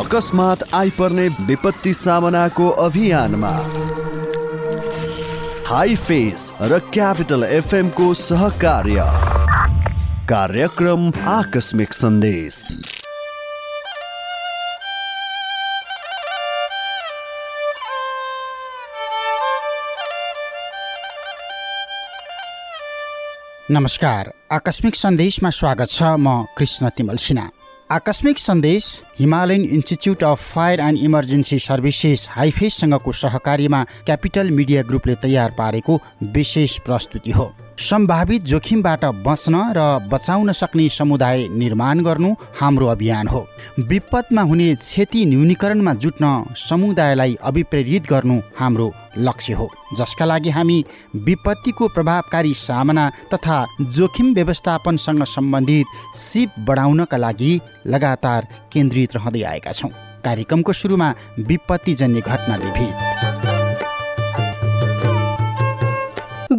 अकस्मात आइपर्ने विपत्ति सामनाको अभियानमा। हाई फेस र क्यापिटल एफएमको सहकार्य। कार्यक्रम आकस्मिक सन्देश। नमस्कार। आकस्मिक सन्देशमा स्वागत छ म कृष्ण तिमल सिन्हा। आकस्मिक सन्देश Himalayan institute of fire and emergency services हाइफेससँगको सहकार्यमा क्यापिटल मिडिया ग्रुपले तयार पारेको विशेष प्रस्तुति हो। सम्भावित जोखिमबाट बच्न र बचाउन सक्ने समुदाय निर्माण गर्नु हाम्रो अभियान हो। विपदमा हुने क्षति न्यूनीकरणमा जुट्न समुदायलाई अभिप्रेरित गर्नु हाम्रो लक्ष्य हो। जसका लागि हामी विपत्तिको प्रभावकारी सामना तथा जोखिम व्यवस्थापनसँग सम्बन्धित सिप बढाउनका लागि लगातार केन्द्रित रहँदै आएका छौँ। कार्यक्रमको सुरुमा विपत्तिजन्य घटना विभिन्न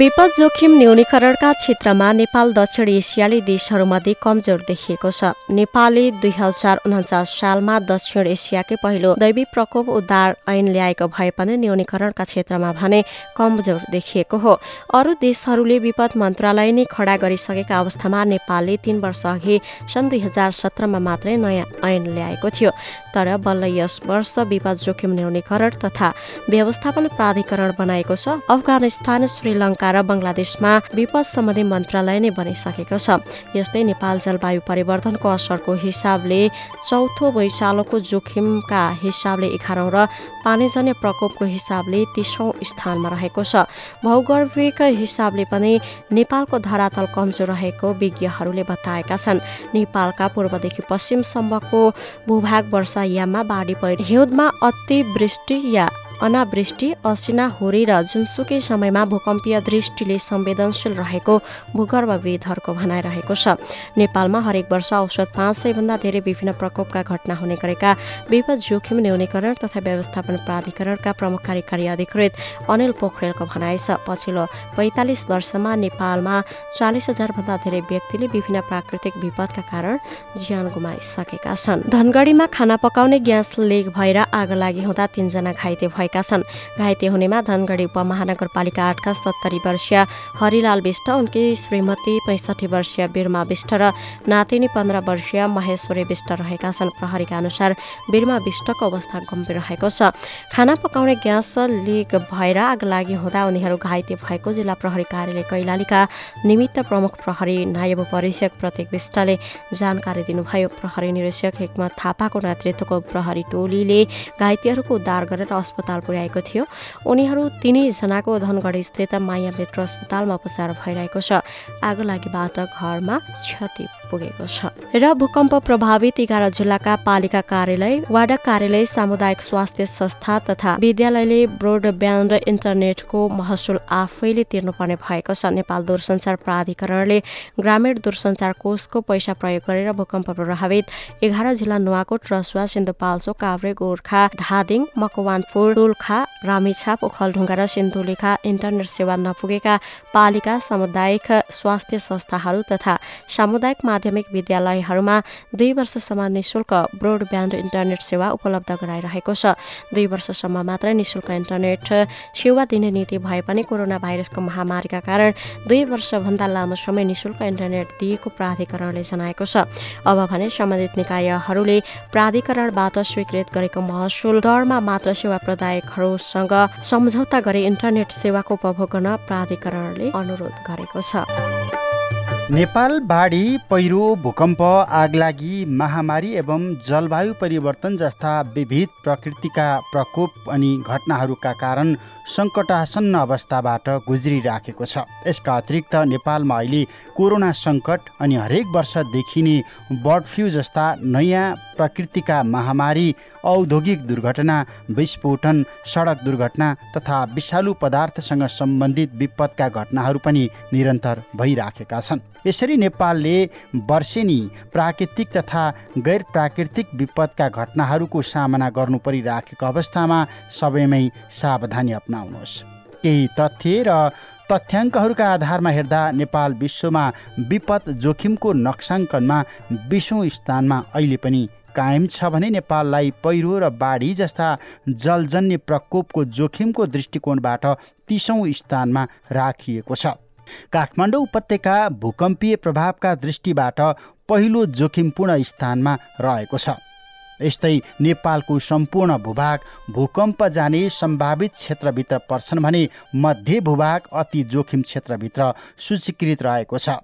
विपद जोखिम न्यूनीकरणका क्षेत्रमा नेपाल दक्षिण एसियाली देशहरूमध्ये कमजोर देखिएको छ। नेपालले दुई हजार उन्चास सालमा दक्षिण एसियाकै पहिलो दैवी प्रकोप उद्धार ऐन ल्याएको भए पनि न्यूनीकरणका क्षेत्रमा भने कमजोर देखिएको हो। अरू देशहरूले विपद मन्त्रालय नै खडा गरिसकेका अवस्थामा नेपालले तीन वर्ष अघि सन् दुई हजार सत्रमा मात्रै नयाँ ऐन ल्याएको थियो। तर बल्ल यस वर्ष विपद जोखिम न्यूनीकरण तथा व्यवस्थापन प्राधिकरण बनाएको छ। अफगानिस्तान श्रीलङ्का र बङ्गलादेशमा विपद सम्बन्धी मन्त्रालय नै बनिसकेको छ। यस्तै नेपाल जलवायु परिवर्तनको असरको हिसाबले चौथो भुइँचालोको जोखिमका हिसाबले एघारौँ र पानीजन्य प्रकोपको हिसाबले तेस्रौँ स्थानमा रहेको छ। भौगर्भिक हिसाबले पनि नेपालको धरातल कमजोर रहेको विज्ञहरूले बताएका छन्। नेपालका पूर्वदेखि पश्चिमसम्मको भूभाग वर्षायाममा बाढी पहिरो हिउँदमा अतिवृष्टि या अनावृष्टि असिना हुरी र जुनसुकै समयमा भूकम्पीय दृष्टिले संवेदनशील रहेको भूगर्भविदहरूको भनाइरहेको छ। नेपालमा हरेक वर्ष औसत पाँच सयभन्दा धेरै विभिन्न प्रकोपका घटना हुने गरेका विपद जोखिम न्यूनीकरण तथा व्यवस्थापन प्राधिकरणका प्रमुख कार्यकारी अधिकृत अनिल पोखरेलको भनाइ छ। पछिल्लो पैँतालिस वर्षमा नेपालमा चालिस हजारभन्दा धेरै व्यक्तिले विभिन्न प्राकृतिक विपदका कारण ज्यान गुमाइसकेका छन्। धनगढीमा खाना पकाउने ग्यास लिक भएर आगो लागि हुँदा तीनजना घाइते भएका छन्। घाइते हुनेमा धनगढी उपमहानगरपालिका आठका सत्तरी वर्षीय हरिलाल विष्ट उनकी श्रीमती पैँसठी वर्षीय बिरमा विष्ट र नातिनी पन्ध्र वर्षीय महेश्वरी विष्ट रहेका छन्। प्रहरीका अनुसार बिरमा विष्टको अवस्था गम्भीर रहेको छ। खाना पकाउने ग्यास लिक भएर आग लागि हुँदा उनीहरू घाइते भएको जिल्ला प्रहरी कार्यालय कैलालीका निमित्त प्रमुख प्रहरी नायब परीक्षक प्रतीक विष्टले जानकारी दिनुभयो। प्रहरी निरीक्षक हेकमत थापाको नेतृत्वको प्रहरी टोलीले घाइतेहरूको उद्धार गरेर अस्पताल पुर्याएको थियो। उनीहरू तिनैजनाको धनगढी स्थित माया अस्पतालमा उपचार भइरहेको छ। आगो लागिबाट घरमा क्षति पुगेको छ। र भूकम्प प्रभावित एघार जिल्लाका पालिका कार्यालय वाडा कार्यालय सामुदायिक स्वास्थ्य संस्था तथा विद्यालयले ब्रोडब्यान्ड इन्टरनेटको महसुल आफैले तिर्नुपर्ने भएको छ। नेपाल दूरसञ्चार प्राधिकरणले ग्रामीण दूरसञ्चार कोषको पैसा प्रयोग गरेर भूकम्प प्रभावित एघार जिल्ला नुवाकोट रसुवा सिन्धुपाल्चोक काभ्रे गोर्खा धादिङ मकवानपुर दोलखा रामेछाप ओखलढुङ्गा र सिन्धुलीका इन्टरनेट सेवा नपुगेका पालिका सामुदायिक स्वास्थ्य संस्थाहरू तथा सामुदायिक माध्यमिक विद्यालयहरूमा दुई वर्षसम्म निशुल्क ब्रोडब्यान्ड इन्टरनेट सेवा उपलब्ध गराइरहेको छ। दुई वर्षसम्म मात्रै निशुल्क इन्टरनेट सेवा दिने नीति भए पनि कोरोना भाइरसको महामारीका कारण दुई वर्षभन्दा लामो समय निशुल्क इन्टरनेट दिएको प्राधिकरणले जनाएको छ। अब भने सम्बन्धित निकायहरूले प्राधिकरणबाट स्वीकृत गरेको महसुल दरमा मात्र सेवा प्रदायकहरूसँग सम्झौता गरी इन्टरनेट सेवाको उपभोग गर्न प्राधिकरणले अनुरोध गरेको छ। नेपाल बाढी पहिरो भूकम्प आगलागी महामारी एवं जलवायु परिवर्तन जस्ता विविध प्रकृतिका प्रकोप अनि घटनाहरूका कारण सङ्कटासन्न अवस्थाबाट गुज्रिराखेको छ। यसका अतिरिक्त नेपालमा अहिले कोरोना सङ्कट अनि हरेक वर्ष देखिने बर्ड फ्लू जस्ता नयाँ प्रकृतिका महामारी औद्योगिक दुर्घटना विस्फोटन सडक दुर्घटना तथा विषालु पदार्थसँग सम्बन्धित विपदका घटनाहरू पनि निरन्तर भइराखेका छन्। यसरी नेपालले वर्षेनी प्राकृतिक तथा गैर प्राकृतिक विपदका घटनाहरूको सामना गर्नु परिराखेको अवस्थामा सबैमै सावधानी अपनाउनुहोस् केही तथ्य र तथ्याङ्कहरूका आधारमा हेर्दा नेपाल विश्वमा विपद जोखिमको नक्साङ्कनमा बिसौँ स्थानमा अहिले पनि कायम छ भने नेपाललाई पहिरो र बाढी जस्ता जलजन्य प्रकोपको जोखिमको दृष्टिकोणबाट तिसौँ स्थानमा राखिएको छ। काठमाडौँ उपत्यका भूकम्पीय प्रभावका दृष्टिबाट पहिलो जोखिमपूर्ण स्थानमा रहेको छ। यस्तै नेपालको सम्पूर्ण भूभाग भूकम्प जाने सम्भावित क्षेत्रभित्र पर्छन् भने मध्य भूभाग अति जोखिम क्षेत्रभित्र सूचीकृत रहेको छ।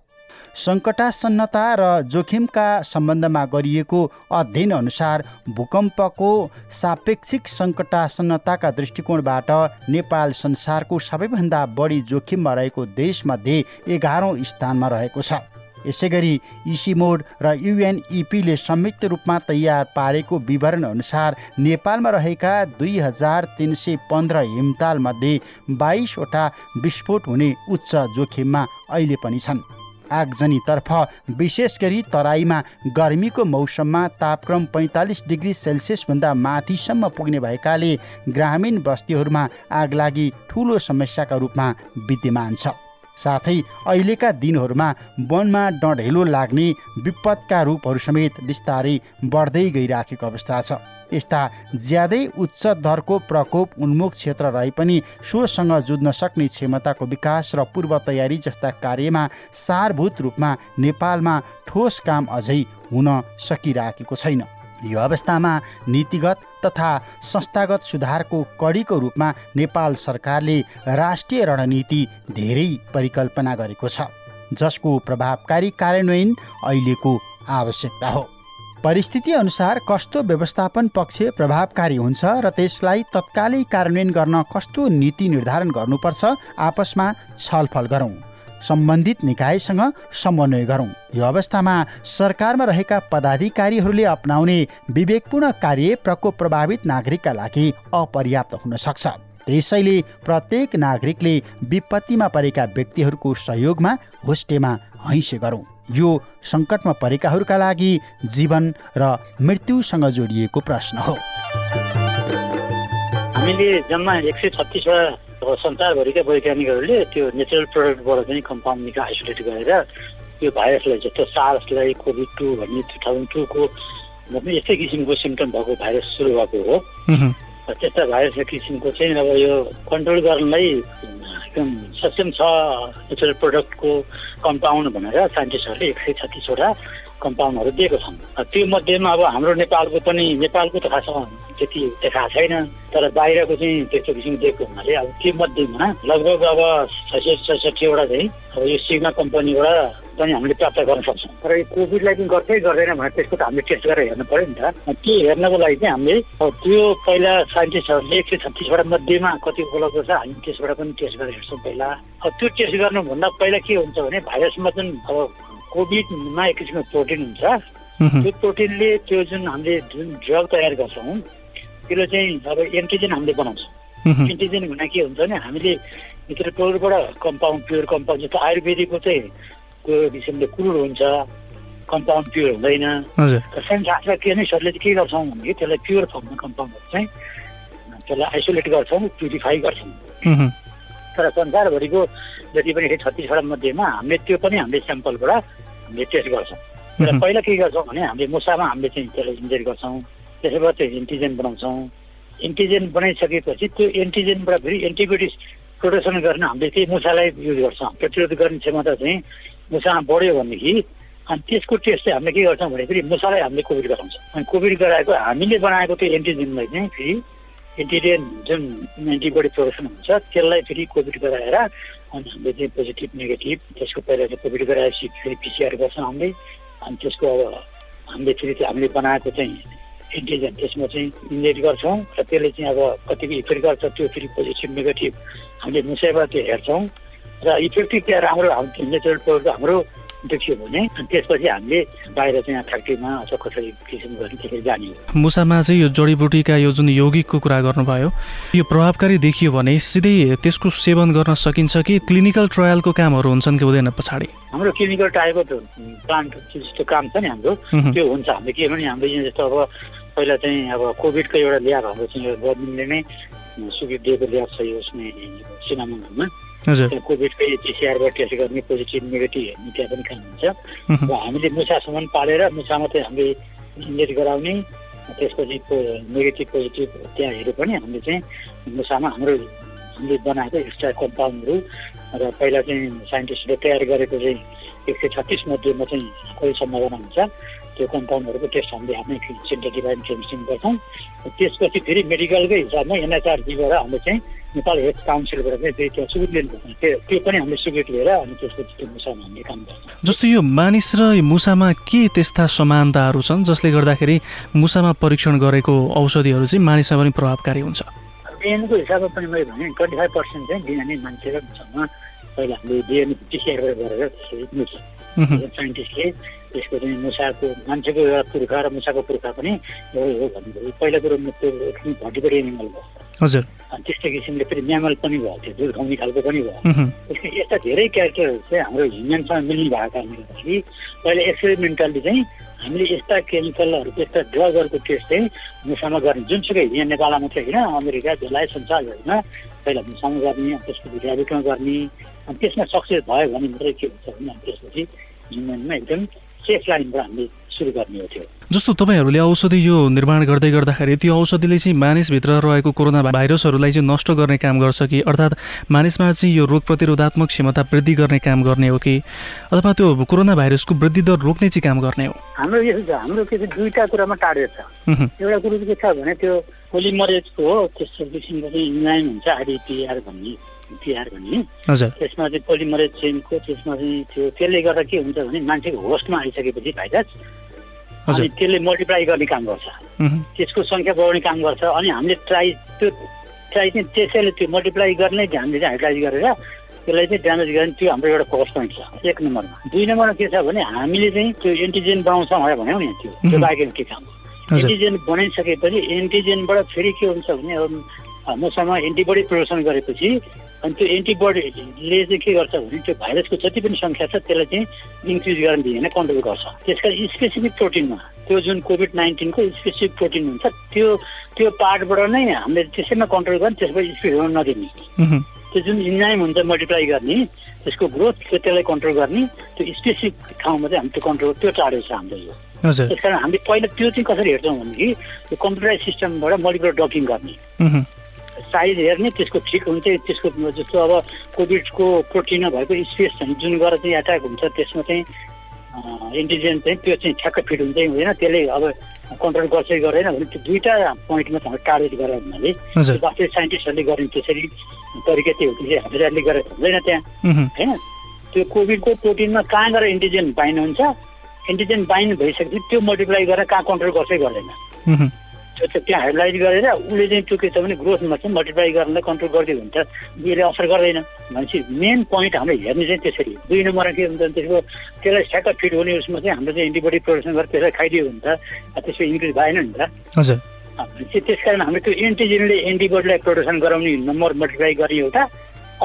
सङ्कटासन्नता र जोखिमका सम्बन्धमा गरिएको अध्ययन अनुसार भूकम्पको सापेक्षिक सङ्कटासन्नताका दृष्टिकोणबाट नेपाल संसारको सबैभन्दा बढी जोखिममा रहेको देशमध्ये एघारौँ स्थानमा रहेको छ। यसै गरी इसिमोड र युएनइपीले संयुक्त रूपमा तयार पारेको विवरण अनुसार नेपालमा रहेका दुई हजार तिन सय पन्ध्र हिमतालमध्ये बाइसवटा विस्फोट हुने उच्च जोखिममा अहिले पनि छन्। आगजनीतर्फ विशेष गरी तराईमा गर्मीको मौसममा तापक्रम पैँतालिस डिग्री सेल्सियसभन्दा माथिसम्म पुग्ने भएकाले ग्रामीण बस्तीहरूमा आगलागी ठुलो समस्याका रूपमा विद्यमान छ। साथै अहिलेका दिनहरूमा वनमा डढेलो लाग्ने विपदका रूपहरू समेत बिस्तारै बढ्दै गइराखेको अवस्था छ। यस्ता ज्यादै उच्च दरको प्रकोप उन्मुख क्षेत्र रहे पनि सोसँग जुझ्न सक्ने क्षमताको विकास र पूर्व तयारी जस्ता कार्यमा सारभूत रूपमा नेपालमा ठोस काम अझै हुन सकिराखेको छैन। यो अवस्थामा नीतिगत तथा संस्थागत सुधारको कडीको रूपमा नेपाल सरकारले राष्ट्रिय रणनीति धेरै परिकल्पना गरेको छ जसको प्रभावकारी कार्यान्वयन अहिलेको आवश्यकता हो। परिस्थिति अनुसार कस्तो व्यवस्थापन पक्ष प्रभावकारी हुन्छ र त्यसलाई तत्कालै कार्यान्वयन गर्न कस्तो नीति निर्धारण गर्नुपर्छ आपसमा छलफल गरौँ। सम्बन्धित निकायसँग समन्वय गरौँ। यो अवस्थामा सरकारमा रहेका पदाधिकारीहरूले अप्नाउने विवेकपूर्ण कार्य प्रकोप प्रभावित नागरिकका लागि अपर्याप्त हुन सक्छ। त्यसैले प्रत्येक नागरिकले विपत्तिमा परेका व्यक्तिहरूको सहयोगमा होस्टेमा हैसे गरौँ। यो सङ्कटमा परेकाहरूका लागि जीवन र मृत्युसँग जोडिएको प्रश्न हो। हामीले जम्मा एक सय छत्तिसवटा अब संसारभरिका वैज्ञानिकहरूले त्यो नेचुरल प्रडक्टबाट चाहिँ कम्पाउन्ड निका आइसोलेट गरेर त्यो भाइरसलाई जस्तो सार्सलाई कोभिड टू भन्ने टु थाउजन्ड टूको यस्तै किसिमको सिम्टम भएको भाइरस सुरु भएको हो। त्यस्ता भाइरस किसिमको चाहिँ अब यो कन्ट्रोल गर्नलाई एकदम सक्षम छ नेचुरल प्रडक्टको कम्पाउन्ड भनेर साइन्टिस्टहरूले एक सय छत्तिसवटा कम्पाउन्डहरू दिएको छन्। त्यो मध्येमा अब हाम्रो नेपालको पनि नेपालको त खासमा त्यति देखाएको छैन तर बाहिरको चाहिँ त्यस्तो किसिमको दिएको हुनाले अब त्यो मध्येमा लगभग अब छ सय छैसठीवटा चाहिँ अब यो सिग्मा कम्पनीबाट पनि हामीले प्राप्त गर्न सक्छौँ। तर यो कोभिडलाई पनि गर्छै गर्दैन भने त्यसको त हामीले टेस्ट गरेर हेर्नु पऱ्यो नि त। त्यो हेर्नको लागि चाहिँ हामीले त्यो पहिला साइन्टिस्टहरूले एक सय छत्तिसवटा मध्येमा कति उपलब्ध छ हामी त्यसबाट पनि टेस्ट गरेर हेर्छौँ पहिला। त्यो टेस्ट गर्नुभन्दा पहिला के हुन्छ भने भाइरसमा जुन अब कोभिडमा एक किसिमको प्रोटिन हुन्छ। त्यो प्रोटिनले त्यो जुन हामीले जुन ड्रग तयार गर्छौँ त्यसले चाहिँ अब एन्टिजेन हामीले बनाउँछौँ। एन्टिजेन भने के हुन्छ भने हामीले भित्र प्योरबाट कम्पाउन्ड प्योर कम्पाउन्ड जस्तो आयुर्वेदिकको चाहिँ त्यो किसिमले क्रुड हुन्छ। कम्पाउन्ड प्योर हुँदैन। साइन्स के नै सरले चाहिँ के गर्छौँ भने त्यसलाई प्योर फर्ममा कम्पाउन्डहरू चाहिँ त्यसलाई आइसोलेट गर्छौँ प्युरिफाई गर्छौँ। तर संसारभरिको जति पनि छत्तिसवटा मध्येमा हामीले त्यो पनि हामीले स्याम्पलबाट हामीले टेस्ट गर्छौँ र पहिला के गर्छौँ भने हामीले मुसामा हामीले चाहिँ त्यसलाई इन्जेक्ट गर्छौँ। त्यसैबाट त्यो एन्टिजेन बनाउँछौँ। एन्टिजेन बनाइसकेपछि त्यो एन्टिजेनबाट फेरि एन्टिबायोटिक्स प्रोटेक्सन गर्न हामीले त्यही मुसालाई युज गर्छौँ। प्रतिरोध गर्ने क्षमता चाहिँ मुसामा बढ्यो भनेदेखि अनि त्यसको टेस्ट चाहिँ हामीले के गर्छौँ भने फेरि मुसालाई हामीले कोभिड गराउँछौँ। अनि कोभिड गराएको हामीले बनाएको त्यो एन्टिजेनलाई चाहिँ फेरि एन्टिजेन जुन एन्टिबडी प्रोडक्सन हुन्छ त्यसलाई फेरि कोभिड गराएर अनि हामीले चाहिँ पोजिटिभ नेगेटिभ त्यसको पहिला चाहिँ कोभिड गराएपछि फेरि पिसिआर गर्छौँ हामीले। अनि त्यसको अब हामीले फेरि हामीले बनाएको चाहिँ एन्टिजेन त्यसमा चाहिँ इन्जेक्ट गर्छौँ र त्यसले चाहिँ अब कतिको इफेक्ट गर्छ त्यो फेरि पोजिटिभ नेगेटिभ हामीले मुसाइबाट त्यो हेर्छौँ। र इफेक्टिभ त्यहाँ राम्रो हाम्रो नेचुरल हाम्रो देखियो भने त्यसपछि हामीले बाहिर चाहिँ फ्याक्ट्रीमा अथवा कसरी किसिम गर्ने त्यसरी जाने मुसामा चाहिँ यो जडीबुटीका यो जुन यौगिकको कुरा गर्नुभयो यो प्रभावकारी देखियो भने सिधै त्यसको सेवन गर्न सकिन्छ कि क्लिनिकल ट्रायलको कामहरू हुन्छन् कि हुँदैन पछाडि हाम्रो क्लिनिकल ट्रायलको प्लान्ट जस्तो काम छ नि हाम्रो त्यो हुन्छ हामीले के भने हाम्रो यहाँ जस्तो अब पहिला चाहिँ अब कोभिडको एउटा ल्याब हाम्रो चाहिँ गभर्मेन्टले नै सुविधा दिएको ल्याब छ यो त्यहाँ कोभिडकै पिसिआरबाट टेस्ट गर्ने पोजिटिभ नेगेटिभ हेर्ने त्यहाँ पनि काम हुन्छ र हामीले मुसासम्म पालेर मुसामा चाहिँ हामीले इन्जेक्ट गराउने त्यसपछि नेगेटिभ पोजिटिभ त्यहाँ हेऱ्यो पनि हामीले चाहिँ मुसामा हाम्रो हामीले बनाएको एक्स्ट्रा कम्पाउन्डहरू र पहिला चाहिँ साइन्टिस्टले तयार गरेको चाहिँ एक सय छत्तिस मध्येमा चाहिँ कोही सम्भावना हुन्छ। त्यो कम्पाउन्डहरूको टेस्ट हामीले आफ्नै सेन्टर डिभाइन केमिस्ट्री गर्छौँ। त्यसपछि फेरि मेडिकलकै हिसाबमा एनएचआरजीबाट हामीले चाहिँ नेपाल हेल्थ काउन्सिलबाट चाहिँ त्यहाँ सुविधा लिनुपर्छ त्यो त्यो पनि हामीले सुविधा लिएर अनि त्यसपछि त्यो मुसामा हामीले काम गर्छौँ। जस्तो यो मानिस र यो मुसामा के त्यस्ता समानताहरू छन् जसले गर्दाखेरि मुसामा परीक्षण गरेको औषधिहरू चाहिँ मानिसमा पनि प्रभावकारी हुन्छ? डिएनको हिसाबमा पनि मैले भने ट्वेन्टी फाइभ पर्सेन्ट चाहिँ डिएनए मान्छे र मुसामा पहिला हामीले डिएनए टिसिआरबाट गरेर त्यसरी साइन्टिस्टले त्यसको चाहिँ मुसाको मान्छेको एउटा पुर्खा र मुसाको पुर्खा पनि एउटै हो भन्नुभयो। पहिला कुरो त्यो एकदम भट्टीबाट एनिमल भयो हजुर। त्यस्तै किसिमले फेरि म्यामल पनि भयो त्यो दुध खुवाउने खालको पनि भयो। त्यसको यस्ता धेरै क्यारेक्टरहरू चाहिँ हाम्रो ह्युमनसँग मिल्ने भएको कारणले गर्दाखेरि पहिला एक्सपेरिमेन्टली चाहिँ हामीले यस्ता केमिकलहरूको यस्ता ड्रगहरूको टेस्ट चाहिँ मुसामा गर्ने। जुनसुकै यहाँ नेपालमा मात्रै होइन अमेरिका बेलायत संसारभरिमा पहिला मुसामा गर्ने अनि त्यसपछि ऱ्याबिटमा गर्ने। अनि त्यसमा सक्सेस भयो भने मात्रै के हुन्छ भने त्यसपछि ह्युमनमा एकदम सेफ लाइनबाट हामीले सुरु गर्ने हो त्यो। जस्तो तपाईँहरूले औषधि यो निर्माण गर्दै गर्दाखेरि त्यो औषधिले चाहिँ मानिसभित्र रहेको कोरोना भाइरसहरूलाई चाहिँ नष्ट गर्ने काम गर्छ कि? अर्थात् मानिसमा चाहिँ यो रोग प्रतिरोधात्मक क्षमता वृद्धि गर्ने काम गर्ने हो कि? अथवा त्यो कोरोना भाइरसको वृद्धि दर रोक्ने चाहिँ काम गर्ने हो? हाम्रो छ हाम्रो के छ दुईवटा कुरामा टार्गेट छ। एउटा कुरो चाहिँ के छ भने त्यो पोलिमरेजको हो त्यस्तो किसिमको चाहिँ इन्जाइम हुन्छ आरडिपिआर भन्ने पिआर भन्ने। हजुर। त्यसमा चाहिँ पोलिमरेज चेनको त्यसमा चाहिँ त्यो त्यसले गर्दा के हुन्छ भने मान्छेको होस्टमा आइसकेपछि भाइरस अनि त्यसले मल्टिप्लाई गर्ने काम गर्छ। त्यसको सङ्ख्या बढाउने काम गर्छ। अनि हामीले ट्राई त्यो ट्राई चाहिँ त्यसैले त्यो मल्टिप्लाई गर्ने हामीले चाहिँ हाइड्राइज गरेर त्यसलाई चाहिँ ड्यामेज गर्ने त्यो हाम्रो एउटा फोकस पोइन्ट छ। एक नम्बरमा। दुई नम्बरमा के छ भने हामीले चाहिँ त्यो एन्टिजेन बनाउँछौँ भनेर भन्यौँ नि त्यो। त्यो. बाहेक के काम एन्टिजेन बनाइसकेपछि एन्टिजेनबाट फेरि के हुन्छ भने अब मसँग एन्टिबडी प्रदर्शन गरेपछि अनि त्यो एन्टिबडीले चाहिँ के गर्छ भने त्यो भाइरसको जति पनि सङ्ख्या छ त्यसलाई चाहिँ इन्क्रिज गर्न दिँदैन कन्ट्रोल गर्छ। त्यसका स्पेसिफिक प्रोटिनमा त्यो जुन कोभिड नाइन्टिनको स्पेसिफिक प्रोटिन हुन्छ त्यो त्यो पार्टबाट नै हामीले त्यसैमा कन्ट्रोल गर्ने त्यसबाट स्पिड हुन नदिने। त्यो जुन इन्जाइम हुन्छ मल्टिप्लाई गर्ने त्यसको ग्रोथ त्यसलाई कन्ट्रोल गर्ने त्यो स्पेसिफिक ठाउँमा चाहिँ हामी त्यो कन्ट्रोल त्यो टाढो छ हाम्रो यो। त्यस कारण हामीले पहिला त्यो चाहिँ कसरी हेर्छौँ भनेदेखि त्यो कम्प्युटराइज सिस्टमबाट मोलिकुलर डकिङ गर्ने। साइज हेर्ने त्यसको ठिक हुन्छ त्यसको जस्तो अब कोभिडको प्रोटिनमा भएको स्पेस चाहिँ जुन गरेर चाहिँ एट्याक हुन्छ त्यसमा चाहिँ एन्टिजेन चाहिँ त्यो चाहिँ ठ्याक्क फिट हुन्छ कि हुँदैन त्यसले अब कन्ट्रोल गर्छ कि गर्दैन भने त्यो दुईवटा पोइन्टमा चाहिँ टार्गेट गरेर हुनाले वास्तविक साइन्टिस्टहरूले गर्ने त्यसरी तरिका त्यो हो त्यसरी हामीहरूले गरेर हुँदैन त्यहाँ होइन? त्यो कोभिडको प्रोटिनमा कहाँ गएर एन्टिजेन बाइन्ड हुन्छ? एन्टिजेन बाइन्ड भइसकेपछि त्यो मल्टिप्लाई गरेर कहाँ कन्ट्रोल गर्छै गर्दैन। त्यो चाहिँ त्यहाँ हाइलाइट गरेर उसले चाहिँ त्यो के छ भने ग्रोथमा चाहिँ मल्टिप्लाई गर्नलाई कन्ट्रोल गरिदियो भने त यसले असर गर्दैन। भनेपछि मेन पोइन्ट हामीले हेर्ने चाहिँ त्यसरी दुई नम्बरमा के हुन्छ भने त्यसको त्यसलाई ठ्याक्क फिट हुने उसमा चाहिँ हाम्रो चाहिँ एन्टिबडी प्रोडक्सन गरेर त्यसलाई खाइदियो भने त त्यसको इन्क्रिज भएन नि त। हजुर। भनेपछि त्यस कारण हामीले त्यो एन्टिजेनले एन्टिबडीलाई प्रोडक्सन गराउने नम्बर मल्टिप्लाई गर्ने एउटा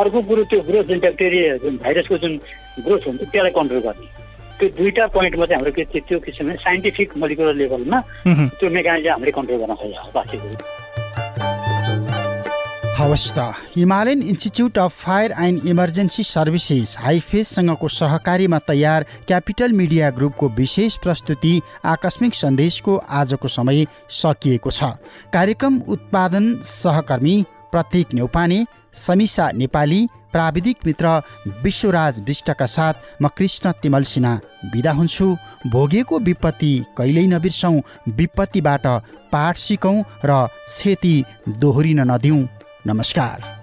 अर्को कुरो त्यो ग्रोथ जुन ब्याक्टेरिया जुन भाइरसको जुन ग्रोथ हुन्छ त्यसलाई कन्ट्रोल गर्ने। त्यो दुईवटा पोइन्टमा चाहिँ हाम्रो के त्यो त्यो किसिमले साइन्टिफिक मोलिकुलर लेभलमा त्यो मेकानिजम हामीले कन्ट्रोल गर्न खोजेको बाँकी हवस् त। Himalayan institute of fire and emergency services हाइफेससँगको सहकारीमा तयार क्यापिटल मिडिया ग्रुपको विशेष प्रस्तुति आकस्मिक सन्देशको आजको समय सकिएको छ। कार्यक्रम उत्पादन सहकर्मी प्रतीक नेउपाने समिसा नेपाली प्राविधिक मित्र विश्वराज विष्टका साथ म कृष्ण तिमल सिन्हा बिदा हुन्छु। भोगेको विपत्ति कहिल्यै नबिर्सौँ। विपत्तिबाट पाठ सिकौँ र क्षति दोहोरिन नदिउँ। नमस्कार।